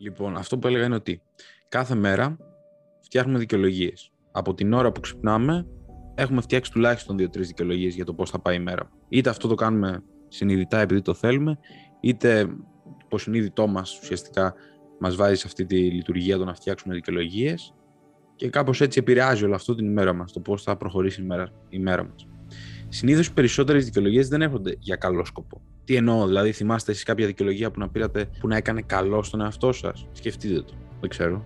Λοιπόν, αυτό που έλεγα είναι ότι κάθε μέρα φτιάχνουμε δικαιολογίες. Από την ώρα που ξυπνάμε, έχουμε φτιάξει τουλάχιστον δύο-τρεις δικαιολογίες για το πώς θα πάει η μέρα. Είτε αυτό το κάνουμε συνειδητά επειδή το θέλουμε, είτε το συνείδητό μας ουσιαστικά μας βάζει σε αυτή τη λειτουργία το να φτιάξουμε δικαιολογίες και κάπως έτσι επηρεάζει όλο αυτό την ημέρα μας, το πώς θα προχωρήσει η μέρα, η μέρα μας. Συνήθως οι περισσότερες δικαιολογίες δεν έρχονται για καλό σκοπό. Τι εννοώ, δηλαδή, θυμάστε εσείς κάποια δικαιολογία που να πήρατε που να έκανε καλό στον εαυτό σας; Σκεφτείτε το. Δεν ξέρω.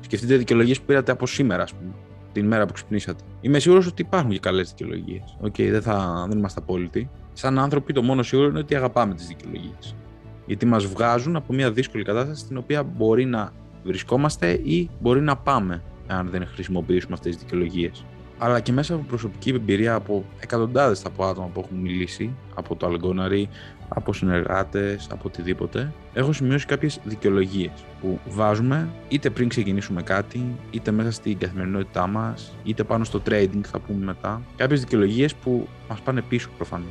Σκεφτείτε δικαιολογίες που πήρατε από σήμερα, ας πούμε, την μέρα που ξυπνήσατε. Είμαι σίγουρος ότι υπάρχουν και καλές δικαιολογίες. OK, okay, δεν, θα, δεν είμαστε απόλυτοι. Σαν άνθρωποι, το μόνο σίγουρο είναι ότι αγαπάμε τις δικαιολογίες. Γιατί μας βγάζουν από μια δύσκολη κατάσταση στην οποία μπορεί να βρισκόμαστε ή μπορεί να πάμε, αν δεν χρησιμοποιήσουμε αυτές τις δικαιολογίες αλλά και μέσα από προσωπική εμπειρία από εκατοντάδες από άτομα που έχουν μιλήσει, από το Αλγκόναρι, από συνεργάτες, από οτιδήποτε, έχω σημειώσει κάποιες δικαιολογίες που βάζουμε είτε πριν ξεκινήσουμε κάτι, είτε μέσα στην καθημερινότητά μας, είτε πάνω στο trading, θα πούμε μετά. Κάποιες δικαιολογίες που μας πάνε πίσω προφανώς.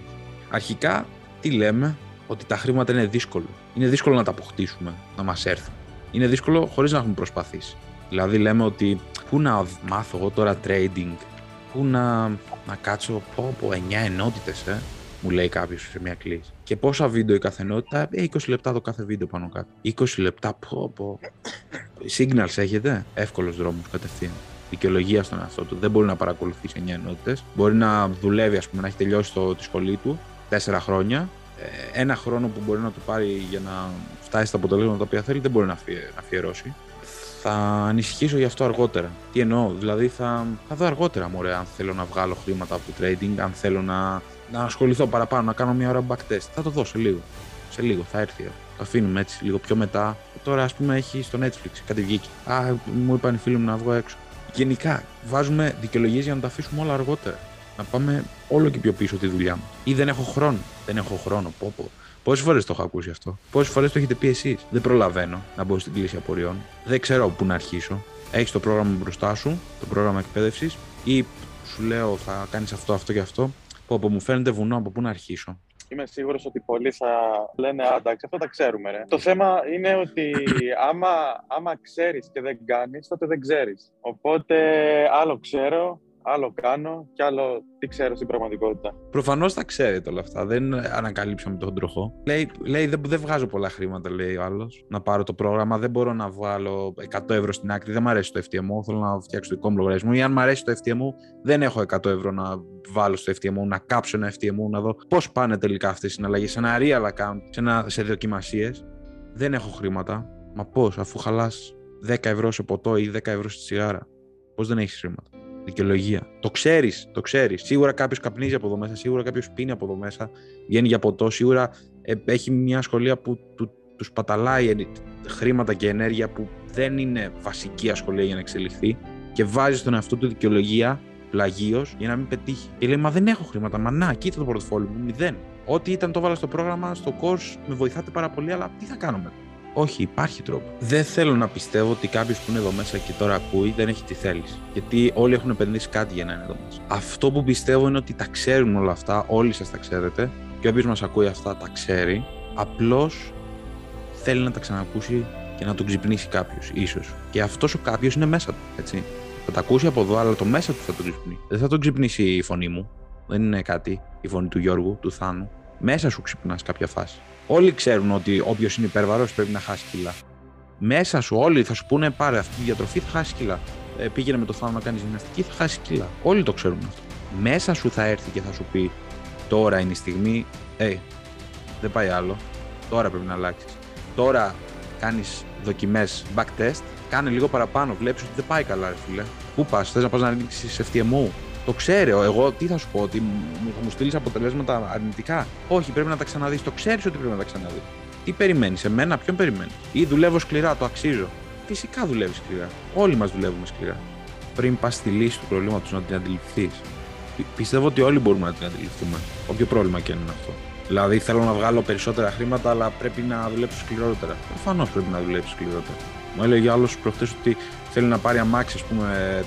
Αρχικά, τι λέμε, ότι τα χρήματα είναι δύσκολο. Είναι δύσκολο να τα αποκτήσουμε, να μας έρθουν. Είναι δύσκολο χωρίς να έχουμε προσπαθήσει. Δηλαδή, λέμε ότι πού να μάθω εγώ τώρα trading; Πού να, να κάτσω, πω, πω 9 ενότητες, ε, μου λέει κάποιος σε μια κλίση. Και πόσα βίντεο η κάθε ενότητα, ε, 20 λεπτά το κάθε βίντεο πάνω κάτω. 20 λεπτά, πω, πω. Signals έχετε, εύκολος δρόμος κατευθείαν. Δικαιολογία στον εαυτό του. Δεν μπορεί να παρακολουθήσει 9 ενότητες. Μπορεί να δουλεύει, ας πούμε, να έχει τελειώσει το, τη σχολή του 4 χρόνια. Ε, ένα χρόνο που μπορεί να του πάρει για να φτάσει στα αποτελέσματα τα οποία θέλει, δεν μπορεί να αφιερώσει θα ανησυχήσω γι' αυτό αργότερα. Τι εννοώ, δηλαδή θα, θα δω αργότερα μωρέ, αν θέλω να βγάλω χρήματα από το trading, αν θέλω να, να ασχοληθώ παραπάνω, να κάνω μια ώρα backtest. Θα το δω σε λίγο. Σε λίγο, θα έρθει. Το αφήνουμε έτσι λίγο πιο μετά. Τώρα, ας πούμε, έχει στο Netflix κάτι βγήκε. Α, μου είπαν οι φίλοι μου να βγω έξω. Γενικά, βάζουμε δικαιολογίες για να τα αφήσουμε όλα αργότερα. Να πάμε όλο και πιο πίσω τη δουλειά μου. Ή δεν έχω χρόνο. Δεν έχω χρόνο. Πω, πω. Πόσες φορές το έχω ακούσει αυτό, Πόσες φορές το έχετε πει εσείς; Δεν προλαβαίνω να μπω στην κλίση απορριών. Δεν ξέρω πού να αρχίσω. Έχεις το πρόγραμμα μπροστά σου, το πρόγραμμα εκπαίδευσης, ή σου λέω θα κάνεις αυτό, αυτό και αυτό. Που από μου φαίνεται βουνό, από πού να αρχίσω; Είμαι σίγουρος ότι πολλοί θα λένε εντάξει, αυτό τα ξέρουμε. Ρε. Το θέμα είναι ότι άμα, άμα ξέρεις και δεν κάνεις, τότε δεν ξέρεις. Οπότε άλλο ξέρω, άλλο κάνω και άλλο τι ξέρω στην πραγματικότητα. Προφανώς τα ξέρετε όλα αυτά. Δεν ανακαλύψαμε τον τροχό. Λέει, λέει δεν, δεν βγάζω πολλά χρήματα, λέει ο άλλος, να πάρω το πρόγραμμα. Δεν μπορώ να βγάλω 100 ευρώ στην άκρη. Δεν μου αρέσει το FTMO. Θέλω να φτιάξω το δικό μου λογαριασμό. Ή αν μου αρέσει το FTMO, δεν έχω 100 ευρώ να βάλω στο FTMO, να κάψω ένα FTMO, να δω πώς πάνε τελικά αυτές οι συναλλαγές σε ένα real account, σε, ένα, σε δοκιμασίες. Δεν έχω χρήματα. Μα πώς, αφού χαλάς 10 ευρώ σε ποτό ή 10 ευρώ στη τσιγάρα. Πώς δεν έχεις χρήματα δικαιολογία. Το ξέρεις, το ξέρεις. Σίγουρα κάποιος καπνίζει από εδώ μέσα, σίγουρα κάποιος πίνει από εδώ μέσα, βγαίνει για ποτό, σίγουρα ε, έχει μια σχολεία που του, τους παταλάει χρήματα και ενέργεια που δεν είναι βασική ασχολία για να εξελιχθεί και βάζει στον εαυτό του δικαιολογία πλαγίως για να μην πετύχει. Και λέει: Μα δεν έχω χρήματα. Μα να, κοίτα το πορτοφόλι μου, μηδέν. Ό,τι ήταν το βάλα στο πρόγραμμα, στο course, με βοηθάτε πάρα πολύ, αλλά τι θα κάνουμε; Όχι, υπάρχει τρόπο. Δεν θέλω να πιστεύω ότι κάποιος που είναι εδώ μέσα και τώρα ακούει δεν έχει τι θέλει. Γιατί όλοι έχουν επενδύσει κάτι για να είναι εδώ μέσα. Αυτό που πιστεύω είναι ότι τα ξέρουν όλα αυτά, όλοι σας τα ξέρετε, και όποιος μας ακούει αυτά τα ξέρει. Απλώς θέλει να τα ξανακούσει και να τον ξυπνήσει κάποιος, ίσως. Και αυτός ο κάποιος είναι μέσα του, έτσι. Θα τα ακούσει από εδώ, αλλά το μέσα του θα τον ξυπνήσει. Δεν θα τον ξυπνήσει η φωνή μου. Δεν είναι κάτι η φωνή του Γιώργου, του Θάνου. Μέσα σου ξυπνάς κάποια φάση. Όλοι ξέρουν ότι όποιος είναι υπερβαρός πρέπει να χάσει κιλά. Μέσα σου όλοι θα σου πούνε πάρε αυτή τη διατροφή, θα χάσει κιλά. Ε, πήγαινε με το θάνατο να κάνεις γυμναστική, θα χάσει κιλά. Όλοι το ξέρουν αυτό. Μέσα σου θα έρθει και θα σου πει τώρα είναι η στιγμή. Ε, δεν πάει άλλο. Τώρα πρέπει να αλλάξεις. Τώρα κάνεις δοκιμές back test. Κάνε λίγο παραπάνω. Βλέπεις ότι δεν πάει καλά, ρε φίλε. Πού πας, θες να πας να ρίξεις FTMO. Το ξέρει. Εγώ τι θα σου πω, ότι θα μου στείλεις αποτελέσματα αρνητικά; Όχι, πρέπει να τα ξαναδείς. Το ξέρεις ότι πρέπει να τα ξαναδείς. Τι περιμένεις, εμένα, ποιον περιμένεις; Ή δουλεύω σκληρά, το αξίζω; Φυσικά δουλεύεις σκληρά. Όλοι μας δουλεύουμε σκληρά. Πριν πας στη λύση του προβλήματος να την αντιληφθείς. Πιστεύω ότι όλοι μπορούμε να την αντιληφθούμε. Όποιο πρόβλημα και είναι αυτό. Δηλαδή θέλω να βγάλω περισσότερα χρήματα, αλλά πρέπει να δουλέψω σκληρότερα. Προφανώς πρέπει να δουλέψεις σκληρότερα. Μου έλεγε άλλος προχθές ότι θέλει να πάρει αμάξι, ας πούμε,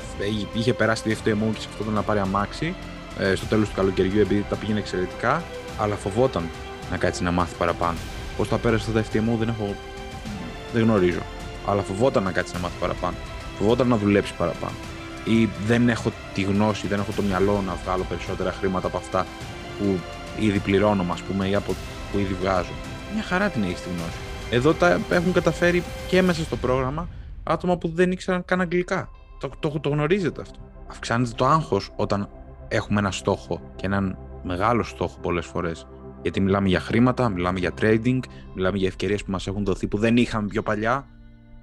είχε περάσει τη FTMO και σε αυτό να πάρει αμάξι ε, στο τέλος του καλοκαιριού επειδή τα πήγαινε εξαιρετικά, αλλά φοβόταν να κάτσει να μάθει παραπάνω. Πώς τα πέρασε τα FTMO δεν έχω. Δεν γνωρίζω. αλλά φοβόταν να κάτσει να μάθει παραπάνω. Φοβόταν να δουλέψει παραπάνω. Ή δεν έχω τη γνώση, δεν έχω το μυαλό να βγάλω περισσότερα χρήματα από αυτά που ήδη πληρώνω, ας πούμε, ή από που ήδη βγάζω. Μια χαρά την έχεις τη γνώση. Εδώ τα έχουν καταφέρει και μέσα στο πρόγραμμα άτομα που δεν ήξεραν καν αγγλικά. Το, το, το γνωρίζετε αυτό. Αυξάνεται το άγχος όταν έχουμε ένα στόχο και έναν μεγάλο στόχο πολλές φορές. Γιατί μιλάμε για χρήματα, μιλάμε για trading, μιλάμε για ευκαιρίες που μας έχουν δοθεί που δεν είχαμε πιο παλιά.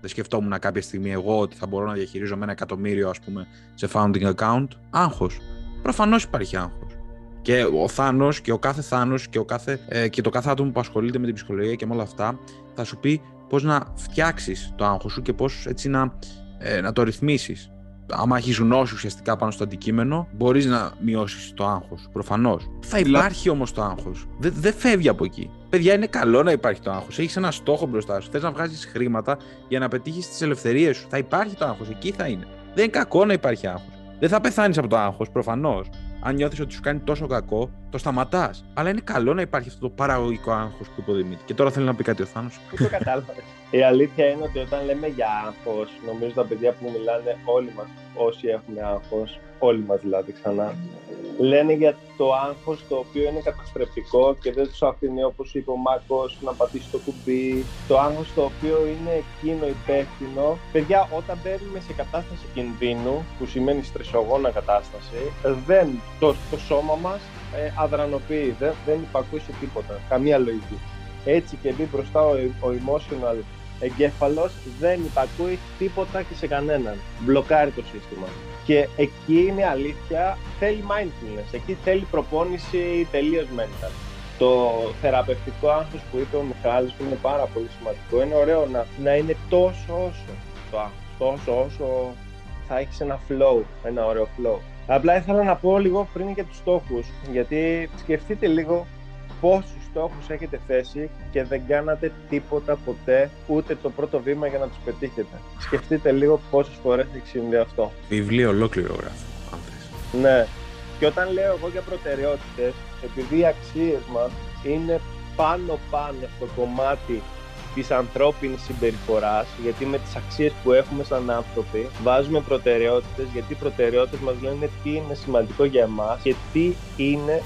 Δεν σκεφτόμουν κάποια στιγμή εγώ ότι θα μπορώ να διαχειρίζομαι ένα εκατομμύριο, ας πούμε, σε founding account. Άγχος. Προφανώς υπάρχει άγχος. Και ο Θάνος και ο κάθε Θάνος και, ε, και το κάθε άτομο που ασχολείται με την ψυχολογία και με όλα αυτά θα σου πει πώς να φτιάξεις το άγχος σου και πώς έτσι να, ε, να το ρυθμίσεις άμα έχεις γνώση ουσιαστικά πάνω στο αντικείμενο, μπορείς να μειώσεις το άγχος. Προφανώς. Θα υπάρχει όμως το άγχος. Δεν δε φεύγει από εκεί. Παιδιά, είναι καλό να υπάρχει το άγχος. Έχεις ένα στόχο μπροστά σου. Θες να βγάζεις χρήματα για να πετύχεις τις ελευθερίες σου. Θα υπάρχει το άγχος. Εκεί θα είναι. Δεν είναι κακό να υπάρχει άγχος. Δεν θα πεθάνεις από το άγχος, προφανώς. Αν νιώθεις ότι σου κάνει τόσο κακό, το σταματάς. Αλλά είναι καλό να υπάρχει αυτό το παραγωγικό άγχος που υποδημείται. Και τώρα θέλει να πει κάτι ο Θάνος. Πού το κατάλαβε. Η αλήθεια είναι ότι όταν λέμε για άγχος, νομίζω τα παιδιά που μιλάνε, όλοι μας όσοι έχουμε άγχος, όλοι μας δηλαδή ξανά, λένε για το άγχος το οποίο είναι καταστρεπτικό και δεν τους αφήνει, όπως είπε ο Μάκος, να πατήσει το κουμπί. Το άγχος το οποίο είναι εκείνο υπεύθυνο. Παιδιά, όταν μπαίνουμε σε κατάσταση κινδύνου, που σημαίνει στρεσογόνα κατάσταση, δεν, το, το σώμα μας ε, αδρανοποιεί, δεν, δεν υπακούει σε τίποτα, καμία λογική. Έτσι και μπει μπροστά ο, ο emotional εγκέφαλος δεν υπακούει τίποτα και σε κανέναν. Μπλοκάρει το σύστημα. Και εκεί είναι αλήθεια, θέλει mindfulness. Εκεί θέλει προπόνηση τελείως mental. Το θεραπευτικό άγχος που είπε ο Μιχάλης που είναι πάρα πολύ σημαντικό είναι ωραίο να, να είναι τόσο όσο το άγχος, τόσο όσο θα έχεις ένα flow, ένα ωραίο flow. Απλά ήθελα να πω λίγο πριν για τους στόχους, γιατί σκεφτείτε λίγο πόσους στόχους έχετε θέσει και δεν κάνατε τίποτα ποτέ, ούτε το πρώτο βήμα για να τους πετύχετε. Σκεφτείτε λίγο πόσες φορές έχει συμβεί αυτό. Βιβλίο ολόκληρο γράφω, αν θες. Ναι. Και όταν λέω εγώ για προτεραιότητες, επειδή οι αξίες μας είναι πάνω-πάνω στο κομμάτι της ανθρώπινης συμπεριφοράς, γιατί με τις αξίες που έχουμε σαν άνθρωποι βάζουμε προτεραιότητες, γιατί οι προτεραιότητες μας λένε τι είναι σημαντικό για εμάς και τι είναι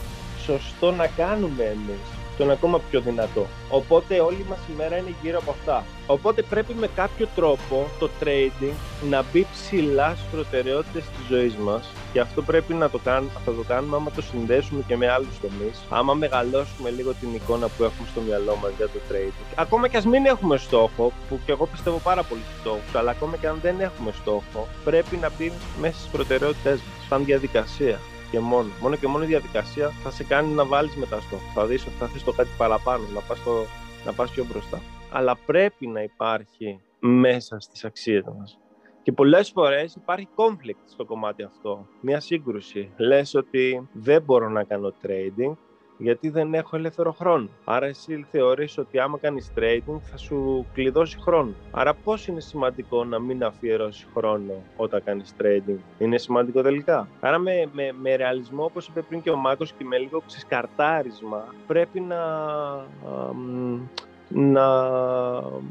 σωστό να κάνουμε εμείς το είναι ακόμα πιο δυνατό. Οπότε όλη μας η μέρα είναι γύρω από αυτά. Οπότε πρέπει με κάποιο τρόπο το trading να μπει ψηλά στις προτεραιότητες της ζωής μας και αυτό πρέπει να το κάνουμε, θα το κάνουμε άμα το συνδέσουμε και με άλλους τομείς. Άμα μεγαλώσουμε λίγο την εικόνα που έχουμε στο μυαλό μας για το trading. Ακόμα και ας μην έχουμε στόχο, που και εγώ πιστεύω πάρα πολύ στους στόχους, αλλά ακόμα και αν δεν έχουμε στόχο, πρέπει να μπει μέσα στις προτεραιότητες μας, σαν διαδικασία και μόνο. Μόνο και μόνο η διαδικασία θα σε κάνει να βάλεις μετά στο. Θα δεις ότι θα θες το κάτι παραπάνω, να πας να πας πιο μπροστά. Αλλά πρέπει να υπάρχει μέσα στις αξίες μας. Και πολλές φορές υπάρχει conflict στο κομμάτι αυτό, μια σύγκρουση. Λες ότι δεν μπορώ να κάνω trading γιατί δεν έχω ελεύθερο χρόνο. Άρα εσύ θεωρείς ότι άμα κάνεις trading θα σου κλειδώσει χρόνο. Άρα πώς είναι σημαντικό να μην αφιερώσεις χρόνο όταν κάνεις trading; Είναι σημαντικό τελικά; Άρα με, με, με ρεαλισμό όπως είπε πριν και ο Μάκος και με λίγο ξεσκαρτάρισμα πρέπει να να,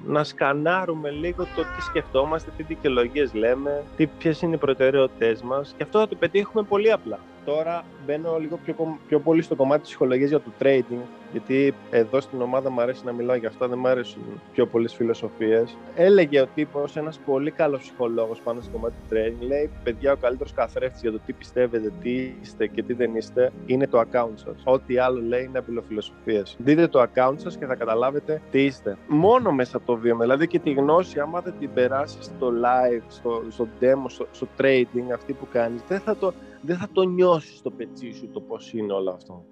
να σκανάρουμε λίγο το τι σκεφτόμαστε, τι δικαιολογίες λέμε, τι, ποιες είναι οι προτεραιότητες μας και αυτό θα το πετύχουμε πολύ απλά. Τώρα μπαίνω λίγο πιο, πιο πολύ στο κομμάτι της ψυχολογίας για το trading γιατί εδώ στην ομάδα μου αρέσει να μιλάω για αυτά, δεν μου αρέσουν πιο πολλές φιλοσοφίες. Έλεγε ο τύπος, ένας πολύ καλός ψυχολόγος πάνω στο κομμάτι του trading, λέει: Παιδιά, ο καλύτερος καθρέφτης για το τι πιστεύετε, τι είστε και τι δεν είστε, είναι το account σας. Ό,τι άλλο λέει είναι απειλοφιλοσοφίες. Δείτε το account σας και θα καταλάβετε τι είστε. Μόνο μέσα από το βίωμα, δηλαδή και τη γνώση, άμα δεν την περάσεις στο live, στο, στο demo, στο, στο trading, αυτή που κάνεις, δεν θα το, δεν θα το νιώσεις στο πετσί σου το πώς είναι όλο αυτό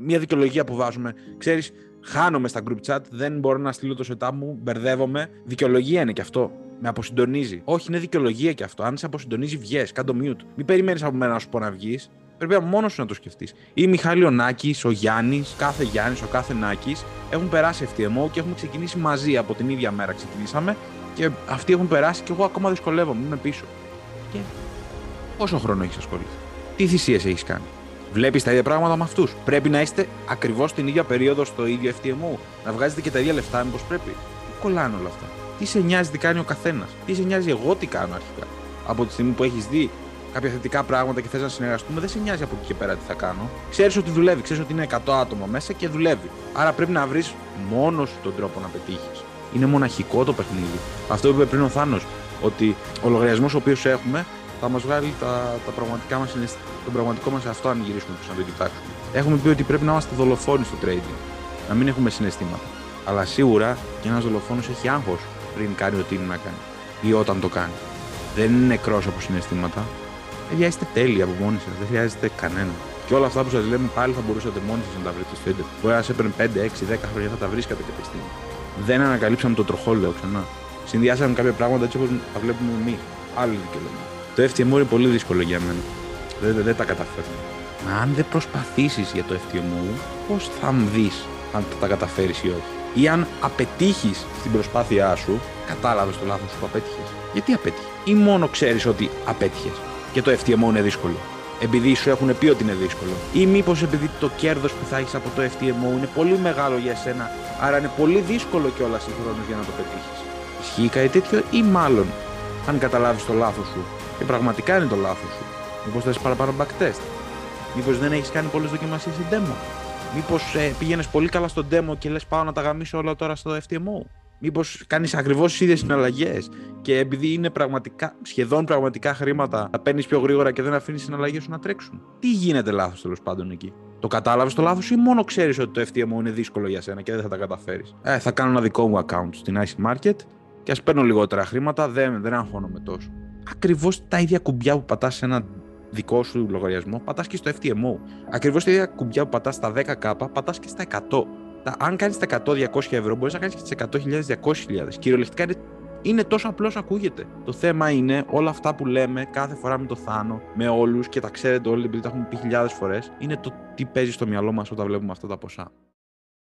μια δικαιολογία που βάζουμε. Ξέρεις, χάνομαι στα group chat, δεν μπορώ να στείλω το setup μου, μπερδεύομαι. Δικαιολογία είναι και αυτό. Με αποσυντονίζει. Όχι, είναι δικαιολογία και αυτό. Αν σε αποσυντονίζει, βγες, κάτω mute. Μην περιμένεις από μένα να σου πω να βγεις. Πρέπει μόνο σου να το σκεφτείς. Ή Μιχάλη ο Νάκη, ο Γιάννης, κάθε Γιάννης, ο κάθε Νάκης έχουν περάσει FTMO και έχουμε ξεκινήσει μαζί από την ίδια μέρα. Ξεκινήσαμε και αυτοί έχουν περάσει και εγώ ακόμα δυσκολεύομαι. Είμαι πίσω. Και πόσο χρόνο έχεις ασχοληθεί; Τι θυσίες έχεις κάνει; Βλέπεις τα ίδια πράγματα με αυτούς; Πρέπει να είστε ακριβώς την ίδια περίοδο στο ίδιο FTMO. Να βγάζετε και τα ίδια λεφτά, μήπως πρέπει; Πού κολλάνε όλα αυτά. Τι σε νοιάζει τι κάνει ο καθένας; Τι σε νοιάζει εγώ τι κάνω αρχικά; Από τη στιγμή που έχεις δει κάποια θετικά πράγματα και θες να συνεργαστούμε, δεν σε νοιάζει από εκεί και πέρα τι θα κάνω. Ξέρεις ότι δουλεύει, ξέρεις ότι είναι 100 άτομα μέσα και δουλεύει. Άρα πρέπει να βρεις μόνος σου τον τρόπο να πετύχεις. Είναι μοναχικό το παιχνίδι. Αυτό που είπε πριν ο Θάνος, ότι ο λογαριασμός ο οποίος έχουμε θα μας βγάλει τα, τα πραγματικά μας, τον πραγματικό μας αυτό αν γυρίσουμε πίσω να το κοιτάξουμε. Έχουμε πει ότι πρέπει να είμαστε δολοφόνοι στο trading. Να μην έχουμε συναισθήματα. Αλλά σίγουρα και ένας δολοφόνος έχει άγχος πριν κάνει ό,τι είναι να κάνει. Ή όταν το κάνει. Δεν είναι νεκρός από συναισθήματα. Παιδιά, είστε τέλειοι από μόνοι σας. Δεν χρειάζεται κανένα. Και όλα αυτά που σας λέμε πάλι θα μπορούσατε μόνοι σας να τα βρείτε στο Ιντερνετ. Μπορεί να σε έπαιρνε 5, 6, 10 χρόνια θα τα βρίσκατε κάποια στιγμή. Δεν ανακαλύψαμε το τροχόλεο ξανά. Συνδυάσαμε κάποια πράγματα έτσι όπως τα βλέπουμε εμείς. Άλλη δικαιολογία. Το FTMO είναι πολύ δύσκολο για μένα. Δεν, δεν, δεν τα καταφέρνω. Μα αν δεν προσπαθήσεις για το FTMO, πώς θα δεις αν θα τα καταφέρεις ή όχι. Ή αν απετύχεις στην προσπάθειά σου, κατάλαβες το λάθος που απέτυχες. Γιατί απέτυχες; Ή μόνο ξέρεις ότι απέτυχες; Και το FTMO είναι δύσκολο. Επειδή σου έχουν πει ότι είναι δύσκολο. Ή μήπως επειδή το κέρδος που θα έχεις από το FTMO είναι πολύ μεγάλο για σένα, άρα είναι πολύ δύσκολο κιόλας συγχρόνως για να το πετύχεις. Ισχύει κάτι τέτοιο, ή μάλλον, αν καταλάβεις το λάθος σου, και πραγματικά είναι το λάθος σου, μήπως θε παραπάνω backtest. Μήπως δεν έχεις κάνει πολλές δοκιμασίες σε demo. Μήπως ε, πήγαινες πολύ καλά στο demo και λες πάω να τα γαμίσω όλα τώρα στο FTMO. Μήπως κάνεις ακριβώς τις ίδιες συναλλαγές και επειδή είναι πραγματικά, σχεδόν πραγματικά χρήματα, τα παίρνεις πιο γρήγορα και δεν αφήνεις τι συναλλαγές σου να τρέξουν. Τι γίνεται λάθος τέλος πάντων εκεί; Το κατάλαβες το λάθος ή μόνο ξέρεις ότι το FTMO είναι δύσκολο για σένα και δεν θα τα καταφέρεις; Ε, θα κάνω ένα δικό μου account στην Ice Market και ας παίρνω λιγότερα χρήματα, δεν, δεν αγχώνομαι τόσο. Ακριβώς τα ίδια κουμπιά που πατάς σε ένα δικό σου λογαριασμό, πατάς και στο FTMO. Ακριβώς τα ίδια κουμπιά που πατάς στα 10k, πατάς και στα 100 αν κάνεις τα 100-200 ευρώ, μπορείς να κάνεις και τις 100.000-200.000. Κυριολεκτικά είναι, είναι τόσο απλός ακούγεται. Το θέμα είναι όλα αυτά που λέμε κάθε φορά με το Θάνο, με όλους και τα ξέρετε όλοι, επειδή τα έχουμε πει χιλιάδες φορές, είναι το τι παίζει στο μυαλό μας όταν βλέπουμε αυτά τα ποσά.